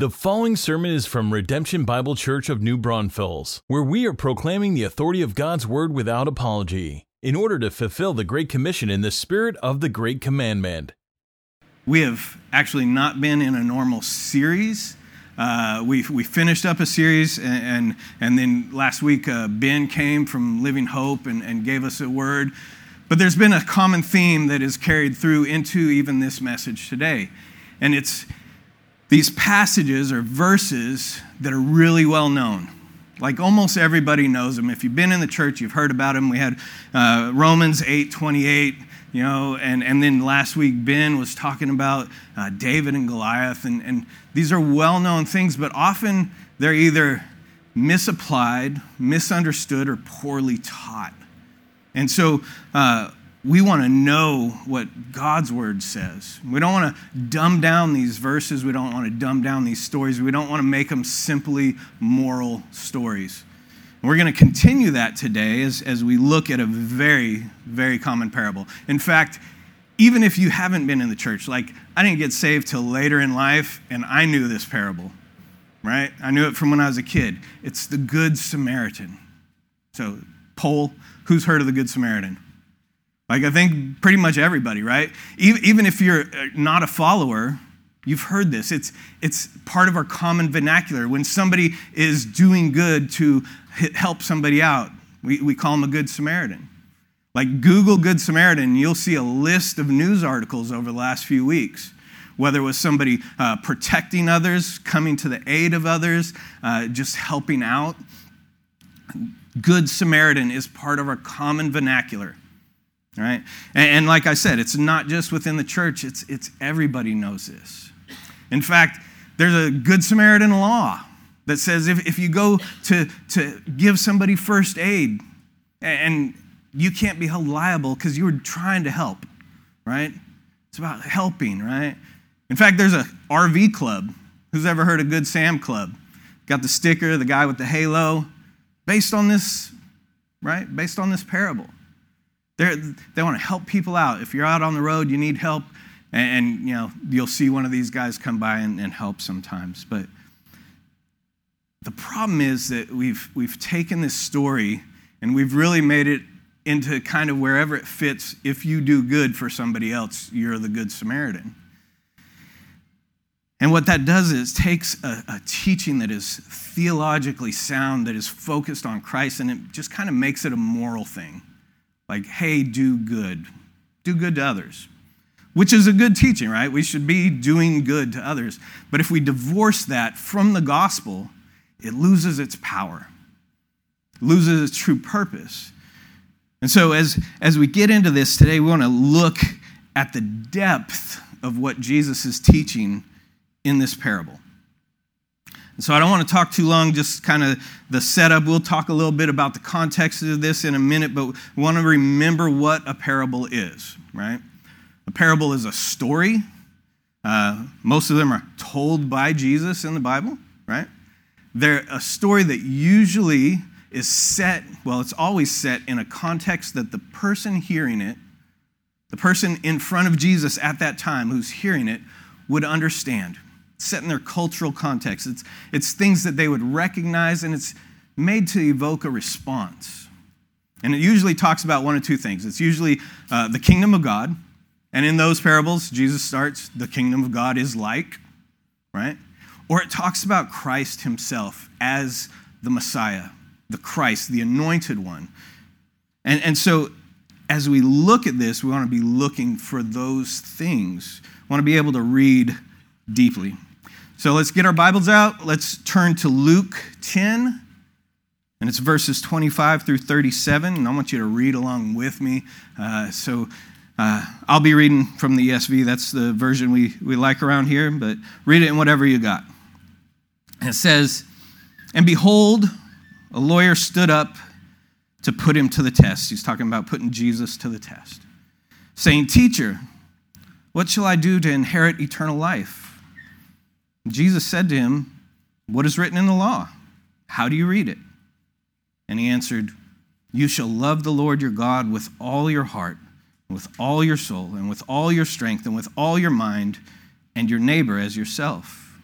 The following sermon is from Redemption Bible Church of New Braunfels, where we are proclaiming the authority of God's Word without apology, in order to fulfill the Great Commission in the spirit of the Great Commandment. We have actually not been in a normal series. Uh, we, we finished up a series, and, and, and then last week uh, Ben came from Living Hope and, and gave us a word. But there's been a common theme that is carried through into even this message today. And it's these passages or verses that are really well known. Like almost everybody knows them. If you've been in the church, you've heard about them. We had uh, Romans 8 28, you know, and, and then last week Ben was talking about uh, David and Goliath. And, and these are well known things, but often they're either misapplied, misunderstood, or poorly taught. And so uh, we want to know what God's word says. We don't want to dumb down these verses. We don't want to dumb down these stories. We don't want to make them simply moral stories. We're going to continue that today as, as we look at a very, very common parable. In fact, even if you haven't been in the church, like I didn't get saved till later in life, and I knew this parable, right? I knew it from when I was a kid. It's the Good Samaritan. So, poll who's heard of the Good Samaritan? Like, I think pretty much everybody, right? Even if you're uh, not a follower, you've heard this. It's, it's part of our common vernacular. When somebody is doing good to help somebody out, we, we call them a Good Samaritan. Like, Google Good Samaritan, you'll see a list of news articles over the last few weeks whether it was somebody uh, protecting others, coming to the aid of others, uh, just helping out. Good Samaritan is part of our common vernacular. Right? And, and like I said, it's not just within the church, it's, it's everybody knows this. In fact, there's a Good Samaritan law that says if, if you go to, to give somebody first aid and you can't be held liable because you were trying to help, right? It's about helping, right? In fact, there's a RV club. Who's ever heard of Good Sam Club? Got the sticker, the guy with the halo based on this, right? Based on this parable. They're, they want to help people out. If you're out on the road, you need help, and, and you know you'll see one of these guys come by and, and help sometimes. But the problem is that we've we've taken this story and we've really made it into kind of wherever it fits. If you do good for somebody else, you're the good Samaritan. And what that does is takes a, a, teaching that is theologically sound, that is focused on Christ, and it just kind of makes it a moral thing. Like, hey, do good. Do good to others. Which is a good teaching, right? We should be doing good to others. But if we divorce that from the gospel, it loses its power, loses its true purpose. And so, as, as we get into this today, we want to look at the depth of what Jesus is teaching in this parable. And so I don't want to talk too long, just kind of the setup. We'll talk a little bit about the context of this in a minute, but we want to remember what a parable is, right? A parable is a story. Uh, most of them are told by Jesus in the Bible, right? They're a story that usually is set, well, it's always set in a context that the person hearing it, the person in front of Jesus at that time who's hearing it, would understand set in their cultural context. It's, it's things that they would recognize, and it's made to evoke a response. And it usually talks about one of two things. It's usually uh, the kingdom of God, and in those parables, Jesus starts, the kingdom of God is like, right? Or it talks about Christ himself as the Messiah, the Christ, the anointed one. And, and so, as we look at this, we want to be looking for those things. We want to be able to read deeply. So let's get our Bibles out. Let's turn to Luke 10, and it's verses 25 through 37. And I want you to read along with me. Uh, so uh, I'll be reading from the ESV. That's the version we, we like around here, but read it in whatever you got. And it says, And behold, a lawyer stood up to put him to the test. He's talking about putting Jesus to the test, saying, Teacher, what shall I do to inherit eternal life? Jesus said to him, What is written in the law? How do you read it? And he answered, You shall love the Lord your God with all your heart, with all your soul, and with all your strength, and with all your mind, and your neighbor as yourself.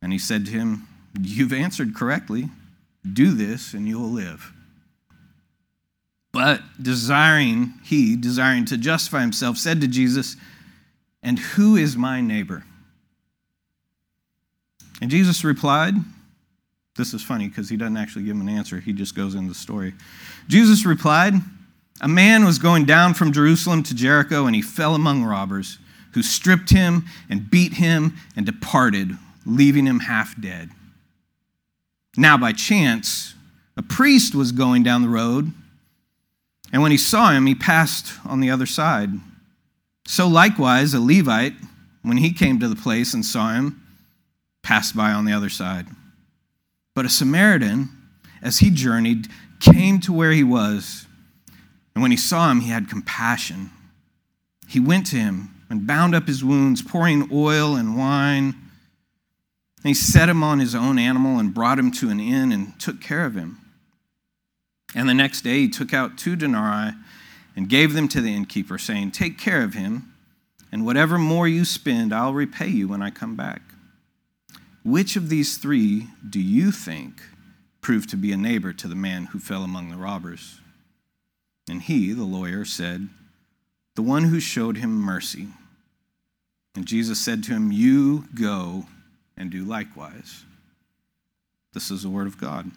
And he said to him, You've answered correctly. Do this, and you will live. But desiring, he, desiring to justify himself, said to Jesus, And who is my neighbor? And Jesus replied, This is funny because he doesn't actually give him an answer, he just goes into the story. Jesus replied, A man was going down from Jerusalem to Jericho, and he fell among robbers, who stripped him and beat him and departed, leaving him half dead. Now, by chance, a priest was going down the road, and when he saw him, he passed on the other side. So, likewise, a Levite, when he came to the place and saw him, passed by on the other side. But a Samaritan, as he journeyed, came to where he was, and when he saw him, he had compassion. He went to him and bound up his wounds, pouring oil and wine. And he set him on his own animal and brought him to an inn and took care of him. And the next day he took out two denarii and gave them to the innkeeper, saying, Take care of him, and whatever more you spend, I'll repay you when I come back. Which of these three do you think proved to be a neighbor to the man who fell among the robbers? And he, the lawyer, said, The one who showed him mercy. And Jesus said to him, You go and do likewise. This is the word of God.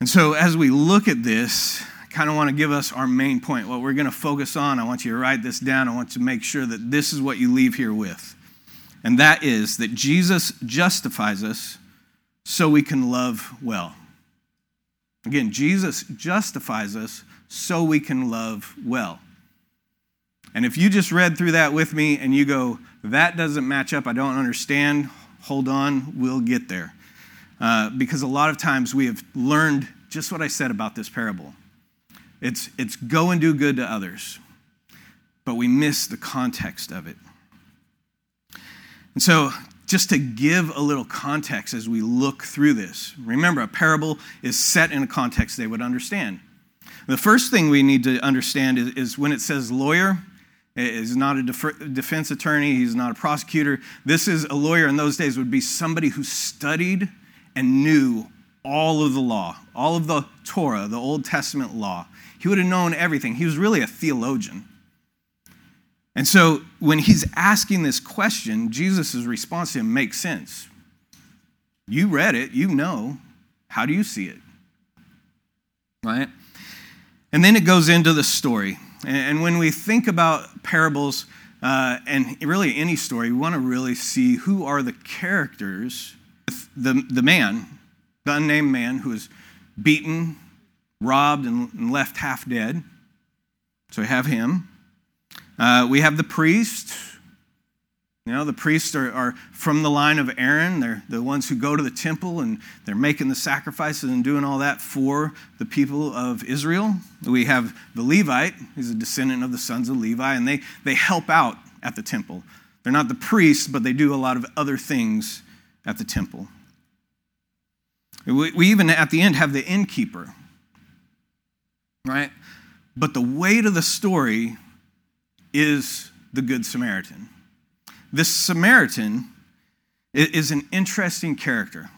And so, as we look at this, I kind of want to give us our main point. What we're going to focus on, I want you to write this down. I want to make sure that this is what you leave here with. And that is that Jesus justifies us so we can love well. Again, Jesus justifies us so we can love well. And if you just read through that with me and you go, that doesn't match up, I don't understand, hold on, we'll get there. Uh, because a lot of times we have learned just what I said about this parable. It's, it's go and do good to others, but we miss the context of it. And so, just to give a little context as we look through this, remember, a parable is set in a context they would understand. The first thing we need to understand is, is when it says lawyer, is not a def- defense attorney, he's not a prosecutor. This is a lawyer in those days would be somebody who studied and knew all of the law, all of the Torah, the Old Testament law. He would have known everything. He was really a theologian. And so when he's asking this question, Jesus' response to him makes sense. You read it, you know. How do you see it? Right? And then it goes into the story. And when we think about parables, uh, and really any story, we want to really see who are the characters the, the man, the unnamed man who was beaten, robbed, and left half dead. So we have him. Uh, we have the priest. You know, the priests are, are, from the line of Aaron. They're the ones who go to the temple and they're making the sacrifices and doing all that for the people of Israel. We have the Levite. He's a descendant of the sons of Levi, and they, they help out at the temple. They're not the priests, but they do a lot of other things at the temple. We, we even at the end have the innkeeper, right? But the weight of the story is the Good Samaritan. This Samaritan is an interesting character.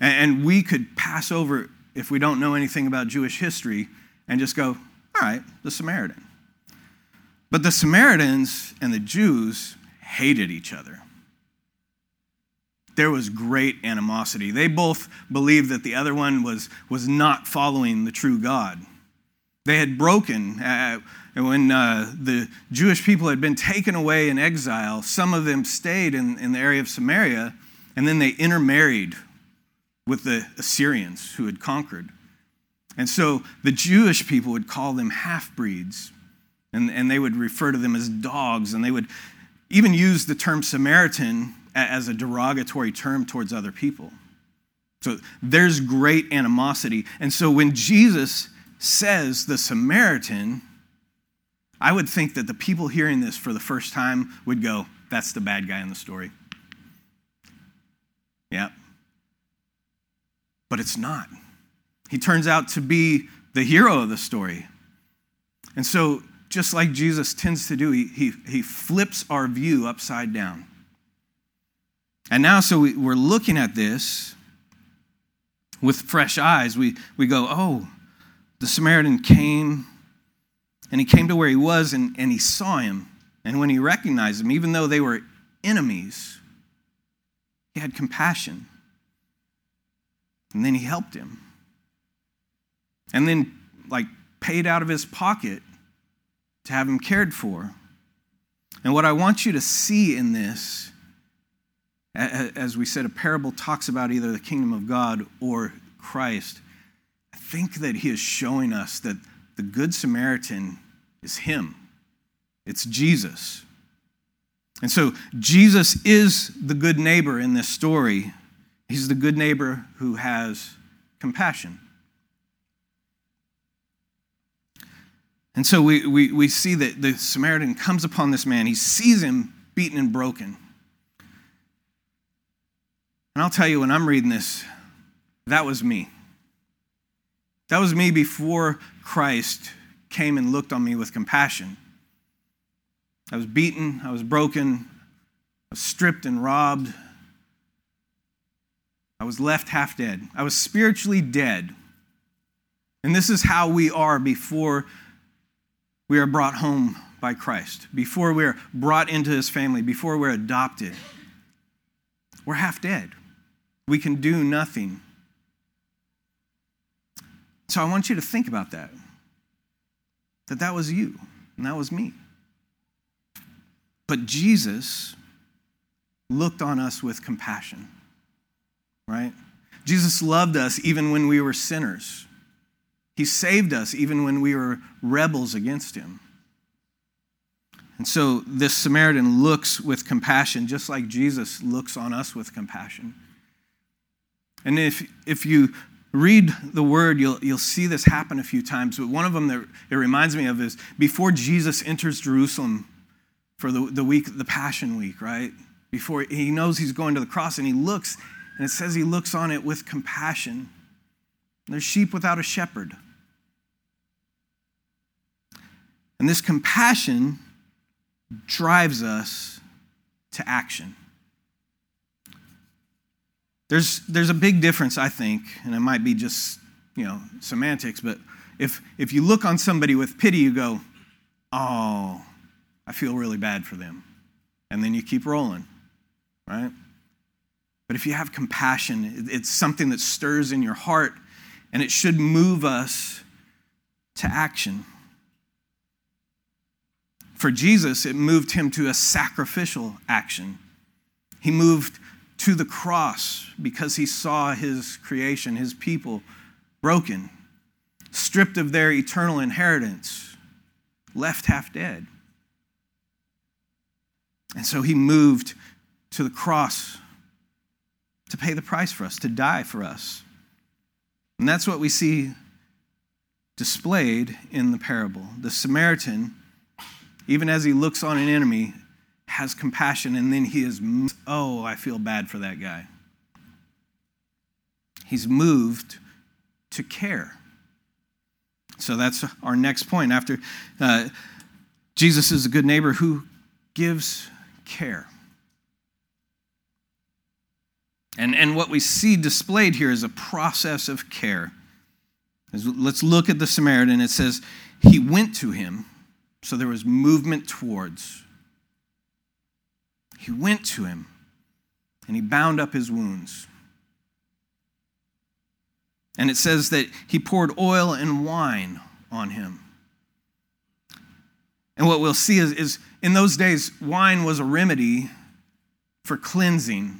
And we could pass over, if we don't know anything about Jewish history, and just go, all right, the Samaritan. But the Samaritans and the Jews hated each other there was great animosity. They both believed that the other one was, was not following the true God. They had broken. Uh, when uh, the Jewish people had been taken away in exile, some of them stayed in, in the area of Samaria, and then they intermarried with the Assyrians who had conquered. And so the Jewish people would call them half breeds, and, and they would refer to them as dogs, and they would even use the term Samaritan as a derogatory term towards other people. So there's great animosity. And so when Jesus says the Samaritan, I would think that the people hearing this for the first time would go, that's the bad guy in the story. Yeah. But it's not. He turns out to be the hero of the story. And so, just like Jesus tends to do, he, he, he flips our view upside down. And now, so we, we're looking at this with fresh eyes. We, we go, oh, the Samaritan came and he came to where he was and, and he saw him. And when he recognized him, even though they were enemies, he had compassion. And then he helped him. And then, like, paid out of his pocket to have him cared for. And what I want you to see in this, as we said, a parable talks about either the kingdom of God or Christ. I think that he is showing us that the Good Samaritan is him, it's Jesus. And so Jesus is the good neighbor in this story. He's the good neighbor who has compassion. And so we, we, we see that the Samaritan comes upon this man. He sees him beaten and broken. And I'll tell you, when I'm reading this, that was me. That was me before Christ came and looked on me with compassion. I was beaten, I was broken, I was stripped and robbed. I was left half dead. I was spiritually dead. And this is how we are before we are brought home by Christ, before we are brought into his family, before we're adopted. We're half dead. We can do nothing. So I want you to think about that. That that was you and that was me. But Jesus looked on us with compassion, right? Jesus loved us even when we were sinners. He saved us even when we were rebels against him. And so this Samaritan looks with compassion, just like Jesus looks on us with compassion. And if, if you read the word, you'll, you'll see this happen a few times. But one of them that it reminds me of is before Jesus enters Jerusalem for the, the week, the Passion Week, right? Before he knows he's going to the cross and he looks, and it says he looks on it with compassion. There's sheep without a shepherd. And this compassion drives us to action. There's, there's a big difference, I think, and it might be just, you know, semantics, but if, if you look on somebody with pity, you go, oh, I feel really bad for them. And then you keep rolling, right? But if you have compassion, it's something that stirs in your heart and it should move us to action. For Jesus, it moved him to a sacrificial action. He moved to the cross because he saw his creation, his people, broken, stripped of their eternal inheritance, left half dead. And so he moved to the cross to pay the price for us, to die for us. And that's what we see displayed in the parable. The Samaritan, even as he looks on an enemy, has compassion, and then he is, oh, I feel bad for that guy. He's moved to care. So that's our next point. After uh, Jesus is a good neighbor who gives care. And, and what we see displayed here is a process of care. Let's look at the Samaritan. It says, He went to him, so there was movement towards. He went to him, and he bound up his wounds. And it says that he poured oil and wine on him. And what we'll see is, is in those days, wine was a remedy for cleansing,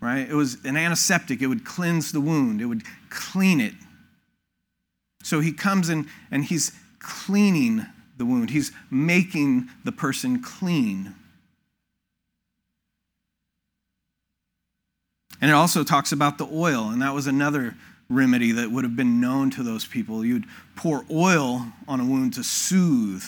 right? It was an antiseptic, it would cleanse the wound, it would clean it. So he comes in and he's cleaning the wound, he's making the person clean. And it also talks about the oil, and that was another remedy that would have been known to those people. You'd pour oil on a wound to soothe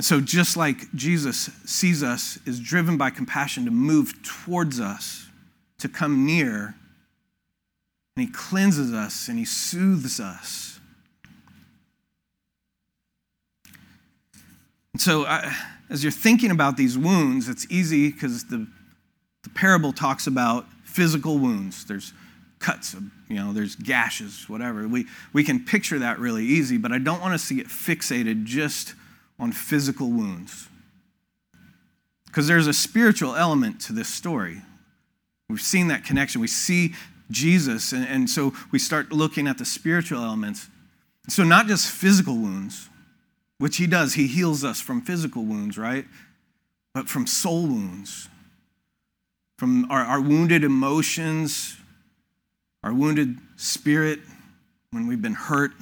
and so, just like Jesus sees us, is driven by compassion to move towards us, to come near, and he cleanses us and he soothes us. And So, I, as you're thinking about these wounds, it's easy because the, the parable talks about physical wounds. There's cuts, you know, there's gashes, whatever. We, we can picture that really easy, but I don't want us to get fixated just on physical wounds. Because there's a spiritual element to this story. We've seen that connection. We see Jesus, and, and so we start looking at the spiritual elements. So, not just physical wounds, which he does, he heals us from physical wounds, right? But from soul wounds, from our, our wounded emotions, our wounded spirit, when we've been hurt,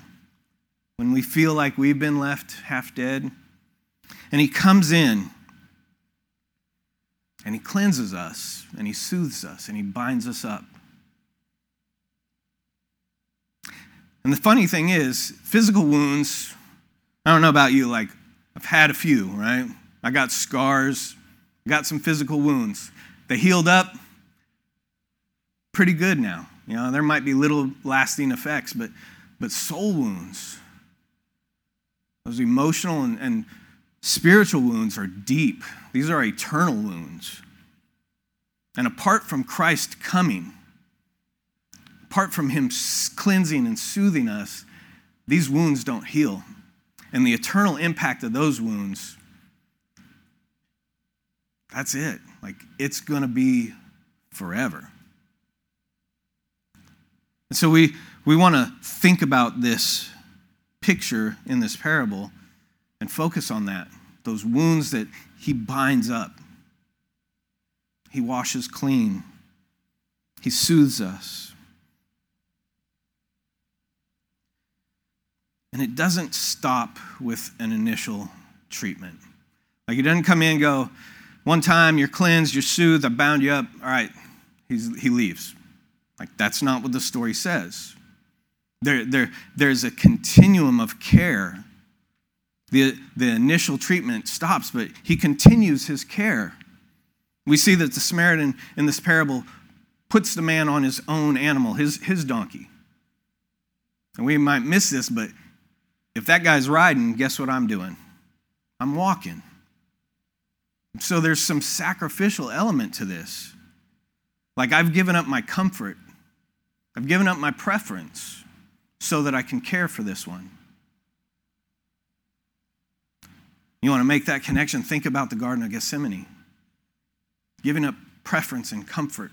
when we feel like we've been left half dead. And he comes in and he cleanses us and he soothes us and he binds us up. And the funny thing is, physical wounds, I don't know about you, like I've had a few, right? I got scars, got some physical wounds. They healed up pretty good now. You know, there might be little lasting effects, but but soul wounds, those emotional and, and Spiritual wounds are deep, these are eternal wounds. And apart from Christ coming, apart from Him cleansing and soothing us, these wounds don't heal. And the eternal impact of those wounds, that's it. Like, it's going to be forever. And so we, we want to think about this picture in this parable and focus on that those wounds that he binds up. He washes clean. He soothes us. And it doesn't stop with an initial treatment. Like he doesn't come in and go, one time you're cleansed, you're soothed, I bound you up, all right, he's, he leaves. Like that's not what the story says. There, there, there's a continuum of care the, the initial treatment stops, but he continues his care. We see that the Samaritan in this parable puts the man on his own animal, his, his donkey. And we might miss this, but if that guy's riding, guess what I'm doing? I'm walking. So there's some sacrificial element to this. Like I've given up my comfort, I've given up my preference so that I can care for this one. You want to make that connection? Think about the Garden of Gethsemane. Giving up preference and comfort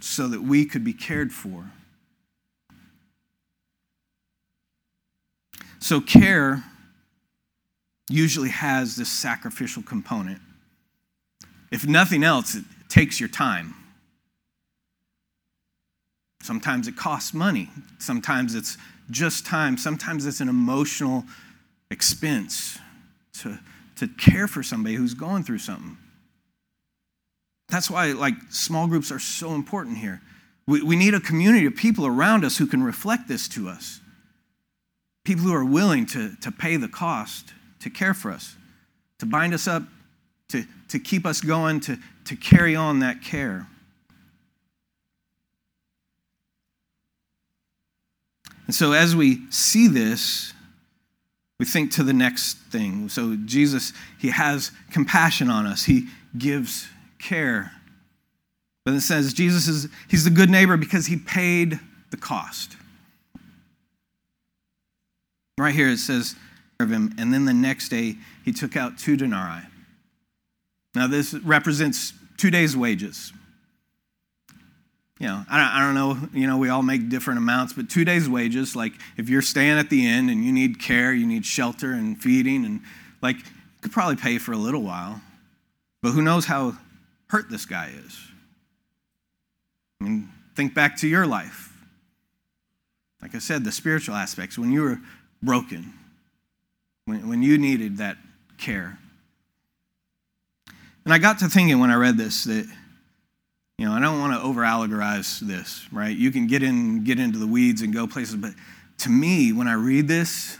so that we could be cared for. So, care usually has this sacrificial component. If nothing else, it takes your time. Sometimes it costs money. Sometimes it's just time. Sometimes it's an emotional expense to, to care for somebody who's going through something. That's why, like, small groups are so important here. We, we need a community of people around us who can reflect this to us. People who are willing to, to pay the cost to care for us, to bind us up, to, to keep us going, to, to carry on that care. And so, as we see this, we think to the next thing. So Jesus, he has compassion on us. He gives care. But it says Jesus is he's the good neighbor because he paid the cost. Right here it says of him, and then the next day he took out two denarii. Now this represents two days' wages you know, I don't, I don't know, you know, we all make different amounts, but two days' wages, like if you're staying at the inn and you need care, you need shelter and feeding, and like, you could probably pay for a little while. But who knows how hurt this guy is? I mean, think back to your life. Like I said, the spiritual aspects, when you were broken, when, when you needed that care. And I got to thinking when I read this that you know, I don't want to over allegorize this, right? You can get in, get into the weeds and go places, but to me, when I read this,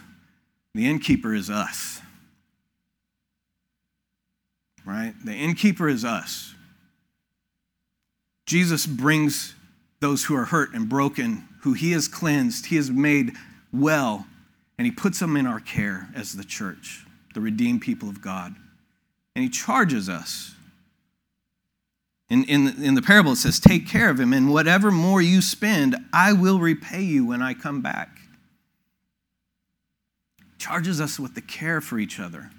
the innkeeper is us. Right? The innkeeper is us. Jesus brings those who are hurt and broken, who he has cleansed, he has made well, and he puts them in our care as the church, the redeemed people of God. And he charges us. In, in, in the parable, it says, Take care of him, and whatever more you spend, I will repay you when I come back. Charges us with the care for each other.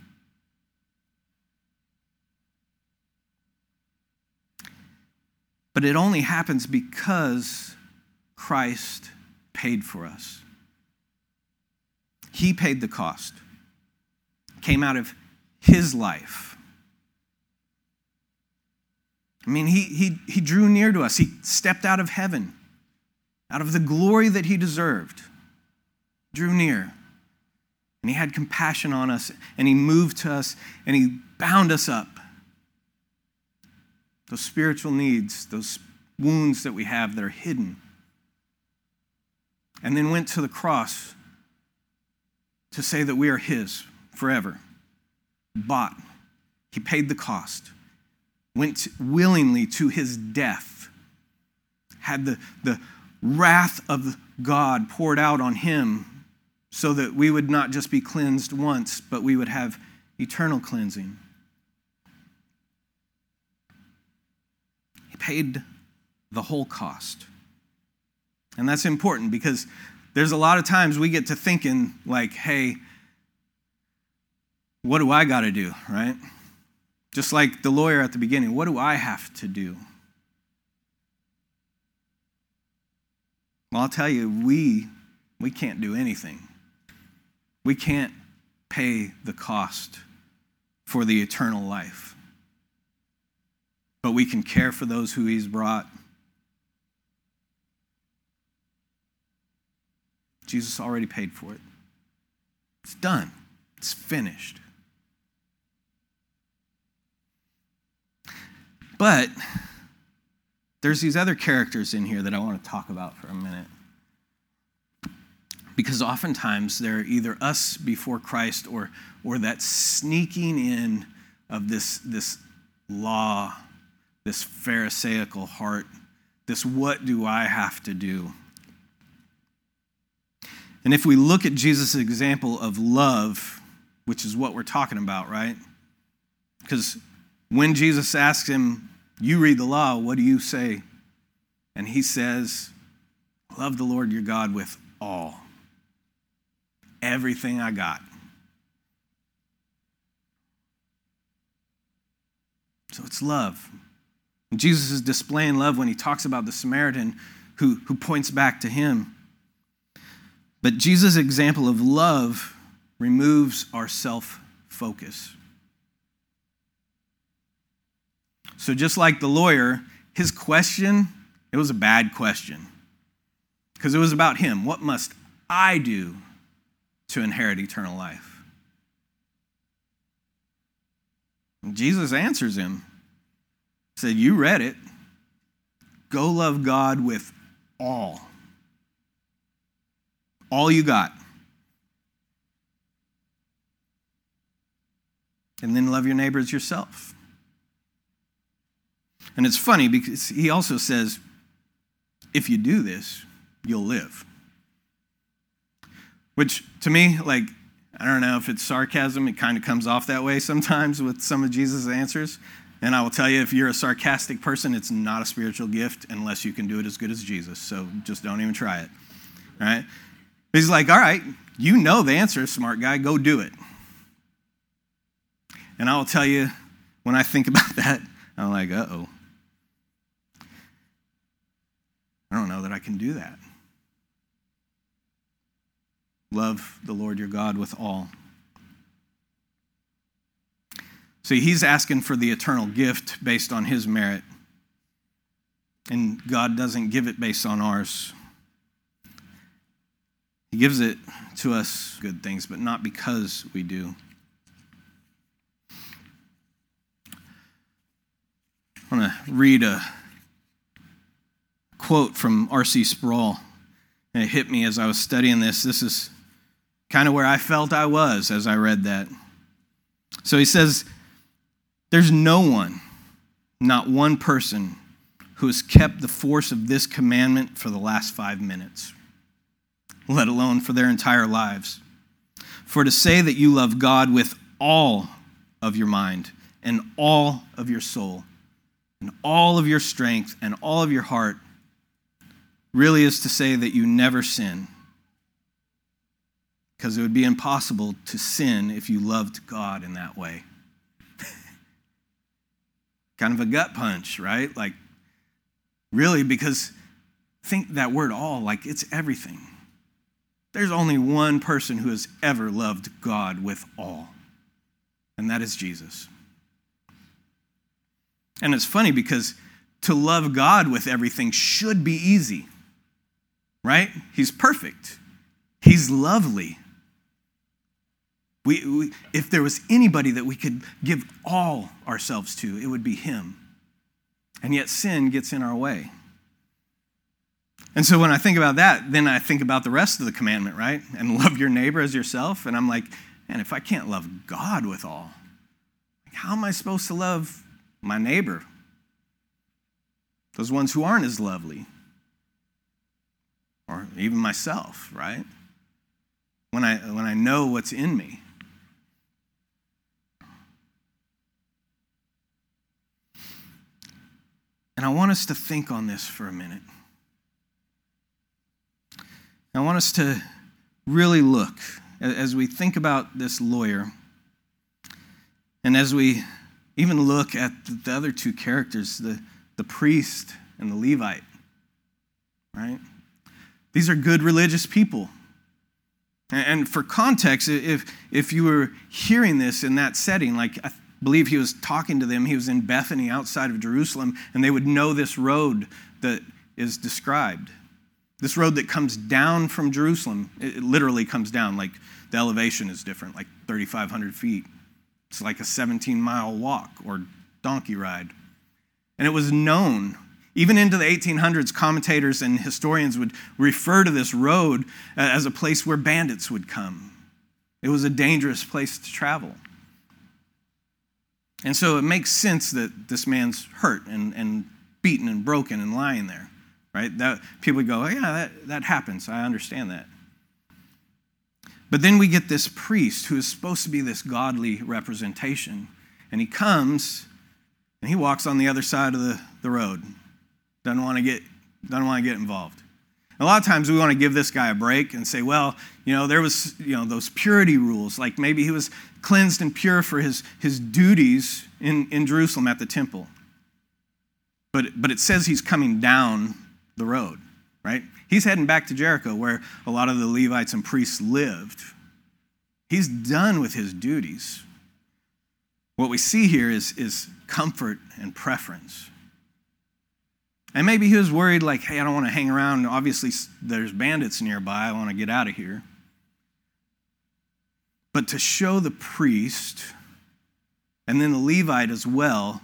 But it only happens because Christ paid for us. He paid the cost, came out of his life. I mean, he, he, he drew near to us, he stepped out of heaven, out of the glory that he deserved, drew near. And he had compassion on us, and he moved to us, and he bound us up those spiritual needs, those wounds that we have that are hidden. And then went to the cross to say that we are His forever, bought. He paid the cost, went willingly to His death, had the, the wrath of God poured out on Him so that we would not just be cleansed once, but we would have eternal cleansing. He paid the whole cost. And that's important because there's a lot of times we get to thinking, like, hey, what do I got to do, right? Just like the lawyer at the beginning, what do I have to do? Well, I'll tell you, we, we can't do anything. We can't pay the cost for the eternal life but we can care for those who He's brought. Jesus already paid for it. It's done, it's finished. But there's these other characters in here that I want to talk about for a minute. Because oftentimes they're either us before Christ or, or that sneaking in of this, this law this Pharisaical heart, this what do I have to do? And if we look at Jesus' example of love, which is what we're talking about, right? Because when Jesus asks him, You read the law, what do you say? And he says, Love the Lord your God with all, everything I got. So it's love. Jesus is displaying love when he talks about the Samaritan who, who points back to him. But Jesus' example of love removes our self focus. So, just like the lawyer, his question, it was a bad question because it was about him. What must I do to inherit eternal life? And Jesus answers him said, You read it. Go love God with all. All you got. And then love your neighbors yourself. And it's funny because he also says, if you do this, you'll live. Which to me, like, I don't know if it's sarcasm, it kind of comes off that way sometimes with some of Jesus' answers. And I will tell you, if you're a sarcastic person, it's not a spiritual gift unless you can do it as good as Jesus. So just don't even try it. All right? He's like, all right, you know the answer, smart guy, go do it. And I will tell you, when I think about that, I'm like, uh oh. I don't know that I can do that. Love the Lord your God with all See, he's asking for the eternal gift based on his merit. And God doesn't give it based on ours. He gives it to us good things, but not because we do. I want to read a quote from R.C. Sproul. And it hit me as I was studying this. This is kind of where I felt I was as I read that. So he says, there's no one, not one person, who has kept the force of this commandment for the last five minutes, let alone for their entire lives. For to say that you love God with all of your mind and all of your soul and all of your strength and all of your heart really is to say that you never sin. Because it would be impossible to sin if you loved God in that way. kind of a gut punch, right? Like, really, because think that word all, like it's everything. There's only one person who has ever loved God with all, and that is Jesus. And it's funny because to love God with everything should be easy, right? He's perfect, He's lovely. We, we, if there was anybody that we could give all ourselves to, it would be Him. And yet sin gets in our way. And so when I think about that, then I think about the rest of the commandment, right? And love your neighbor as yourself. And I'm like, man, if I can't love God with all, how am I supposed to love my neighbor? Those ones who aren't as lovely. Or even myself, right? When I, when I know what's in me. And I want us to think on this for a minute. I want us to really look as we think about this lawyer and as we even look at the other two characters, the, the priest and the Levite, right? These are good religious people. And for context, if, if you were hearing this in that setting, like I believe he was talking to them, he was in Bethany outside of Jerusalem, and they would know this road that is described. This road that comes down from Jerusalem, it literally comes down, like the elevation is different, like 3,500 feet. It's like a 17 mile walk or donkey ride. And it was known, even into the 1800s, commentators and historians would refer to this road as a place where bandits would come. It was a dangerous place to travel. And so it makes sense that this man's hurt and, and beaten and broken and lying there, right? That, people go, oh, yeah, that, that happens. I understand that. But then we get this priest who is supposed to be this godly representation. And he comes and he walks on the other side of the, the road. Doesn't want to get doesn't want to get involved. A lot of times we want to give this guy a break and say, well, you know, there was, you know, those purity rules. Like maybe he was cleansed and pure for his, his duties in, in Jerusalem at the temple. But, but it says he's coming down the road, right? He's heading back to Jericho where a lot of the Levites and priests lived. He's done with his duties. What we see here is, is comfort and preference. And maybe he was worried, like, hey, I don't want to hang around. Obviously, there's bandits nearby. I want to get out of here. But to show the priest and then the Levite as well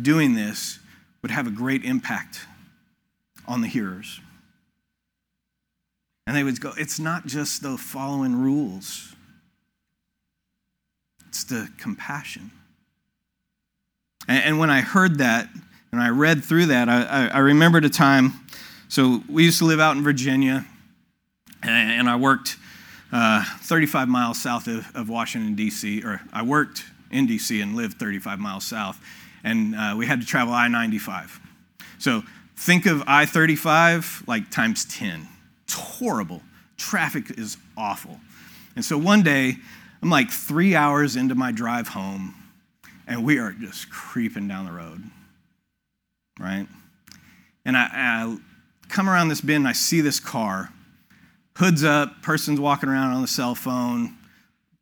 doing this would have a great impact on the hearers. And they would go, it's not just the following rules, it's the compassion. And, when I heard that, and I read through that, I, I, I remembered a time. So we used to live out in Virginia, and, and I worked uh, 35 miles south of, of Washington, D.C., or I worked in D.C. and lived 35 miles south, and uh, we had to travel I 95. So think of I 35 like times 10. It's horrible. Traffic is awful. And so one day, I'm like three hours into my drive home, and we are just creeping down the road right? And I, I come around this bend, and I see this car, hoods up, person's walking around on the cell phone,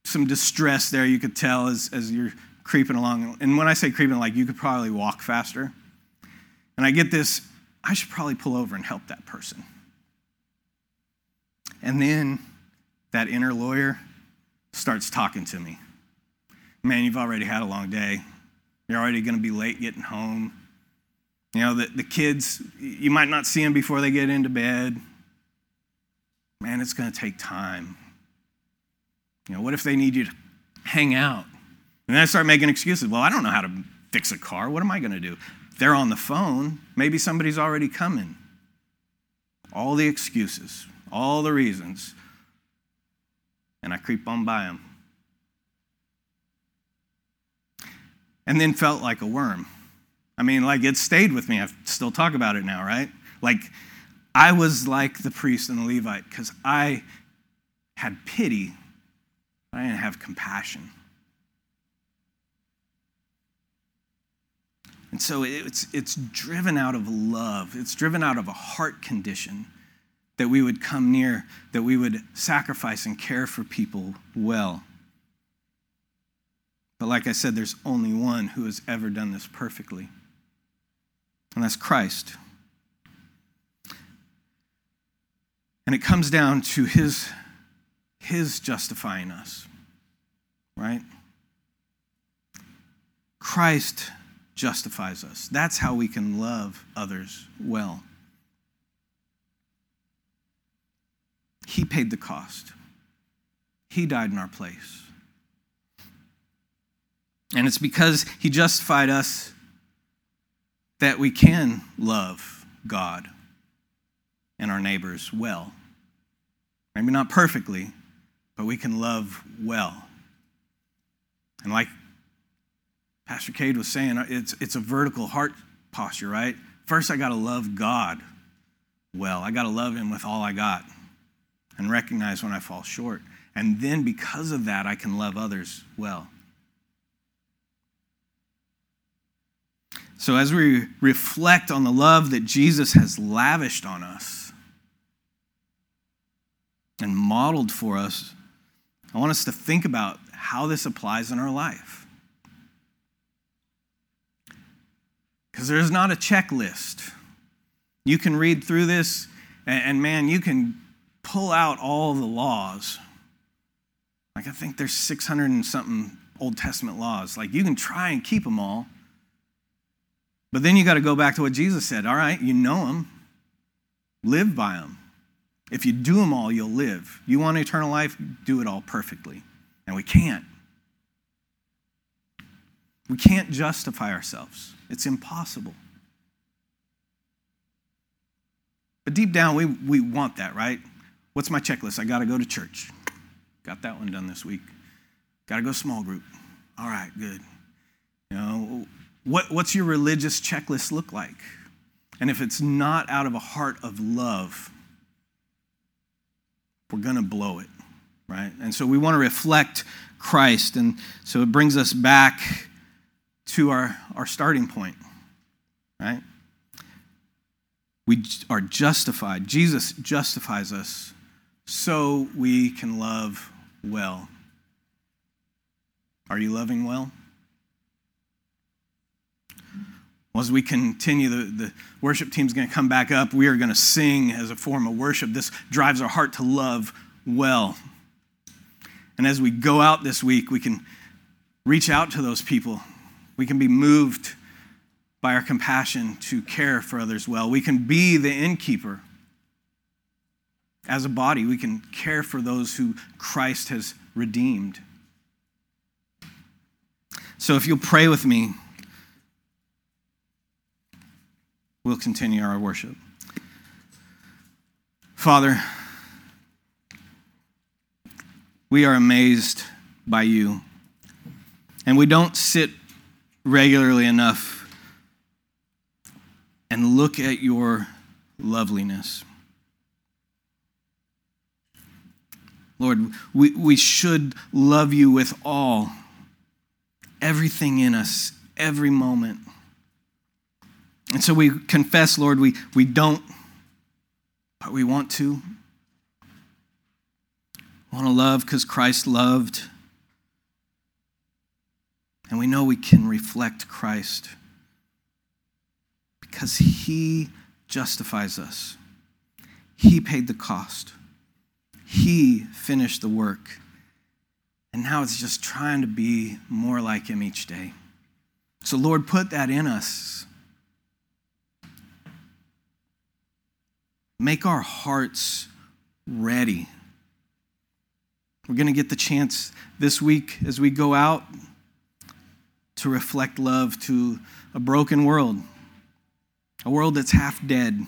some distress there you could tell as, as you're creeping along. And when I say creeping, like you could probably walk faster. And I get this, I should probably pull over and help that person. And then that inner lawyer starts talking to me. Man, you've already had a long day. You're already going to be late getting home. You know, the, the kids, you might not see them before they get into bed. Man, it's going to take time. You know, what if they need you to hang out? And then I start making excuses. Well, I don't know how to fix a car. What am I going to do? They're on the phone. Maybe somebody's already coming. All the excuses, all the reasons. and I creep on by them. And then felt like a worm. I mean, like it stayed with me. I still talk about it now, right? Like I was like the priest and the Levite because I had pity, but I didn't have compassion. And so it's, it's driven out of love, it's driven out of a heart condition that we would come near, that we would sacrifice and care for people well. But like I said, there's only one who has ever done this perfectly, and that's Christ. And it comes down to his, his justifying us, right? Christ justifies us. That's how we can love others well. He paid the cost, He died in our place. And it's because He justified us that we can love God and our neighbors well. Maybe not perfectly, but we can love well. And like Pastor Cade was saying, uh, it's, it's a vertical heart posture, right? First, I got to love God well. I got to love Him with all I got and recognize when I fall short. And then, because of that, I can love others well. So, as we reflect on the love that Jesus has lavished on us and modeled for us, I want us to think about how this applies in our life. Because there's not a checklist. You can read through this, and, and, man, you can pull out all the laws. Like, I think there's 600 and something Old Testament laws. Like, you can try and keep them all. But then you got to go back to what Jesus said. All right, you know them, live by them. If you do them all, you'll live. You want eternal life? Do it all perfectly. And we can't. We can't justify ourselves. It's impossible. But deep down, we, we want that, right? What's my checklist? I got to go to church. Got that one done this week. Got to go small group. All right, good. You know, what, what's your religious checklist look like? And if it's not out of a heart of love, we're going to blow it, right? And so we want to reflect Christ. And so it brings us back to our, our starting point, right? We are justified. Jesus justifies us so we can love well. Are you loving well? Well, as we continue, the, the worship team's going to come back up. We are going to sing as a form of worship. This drives our heart to love well. And as we go out this week, we can reach out to those people we can be moved by our compassion to care for others well. We can be the innkeeper. As a body, we can care for those who Christ has redeemed. So if you'll pray with me, we'll continue our worship. Father, we are amazed by you. And we don't sit regularly enough and look at your loveliness. Lord, we, we should love you with all, everything in us, every moment. And so we confess, Lord, we, we don't, but we want to. We want to love because Christ loved. And we know we can reflect Christ because he justifies us. He paid the cost. He finished the work. And now it's just trying to be more like him each day. So, Lord, put that in us. Make our hearts ready. We're going to get the chance this week as we go out to reflect love to a broken world, a world that's half dead.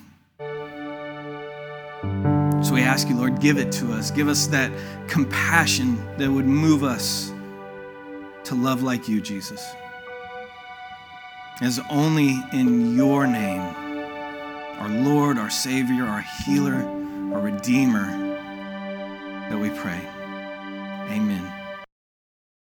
So we ask you, Lord, give it to us. Give us that compassion that would move us to love like you, Jesus. As only in your name, our Lord, our Savior, our healer, our Redeemer, that we pray. Amen.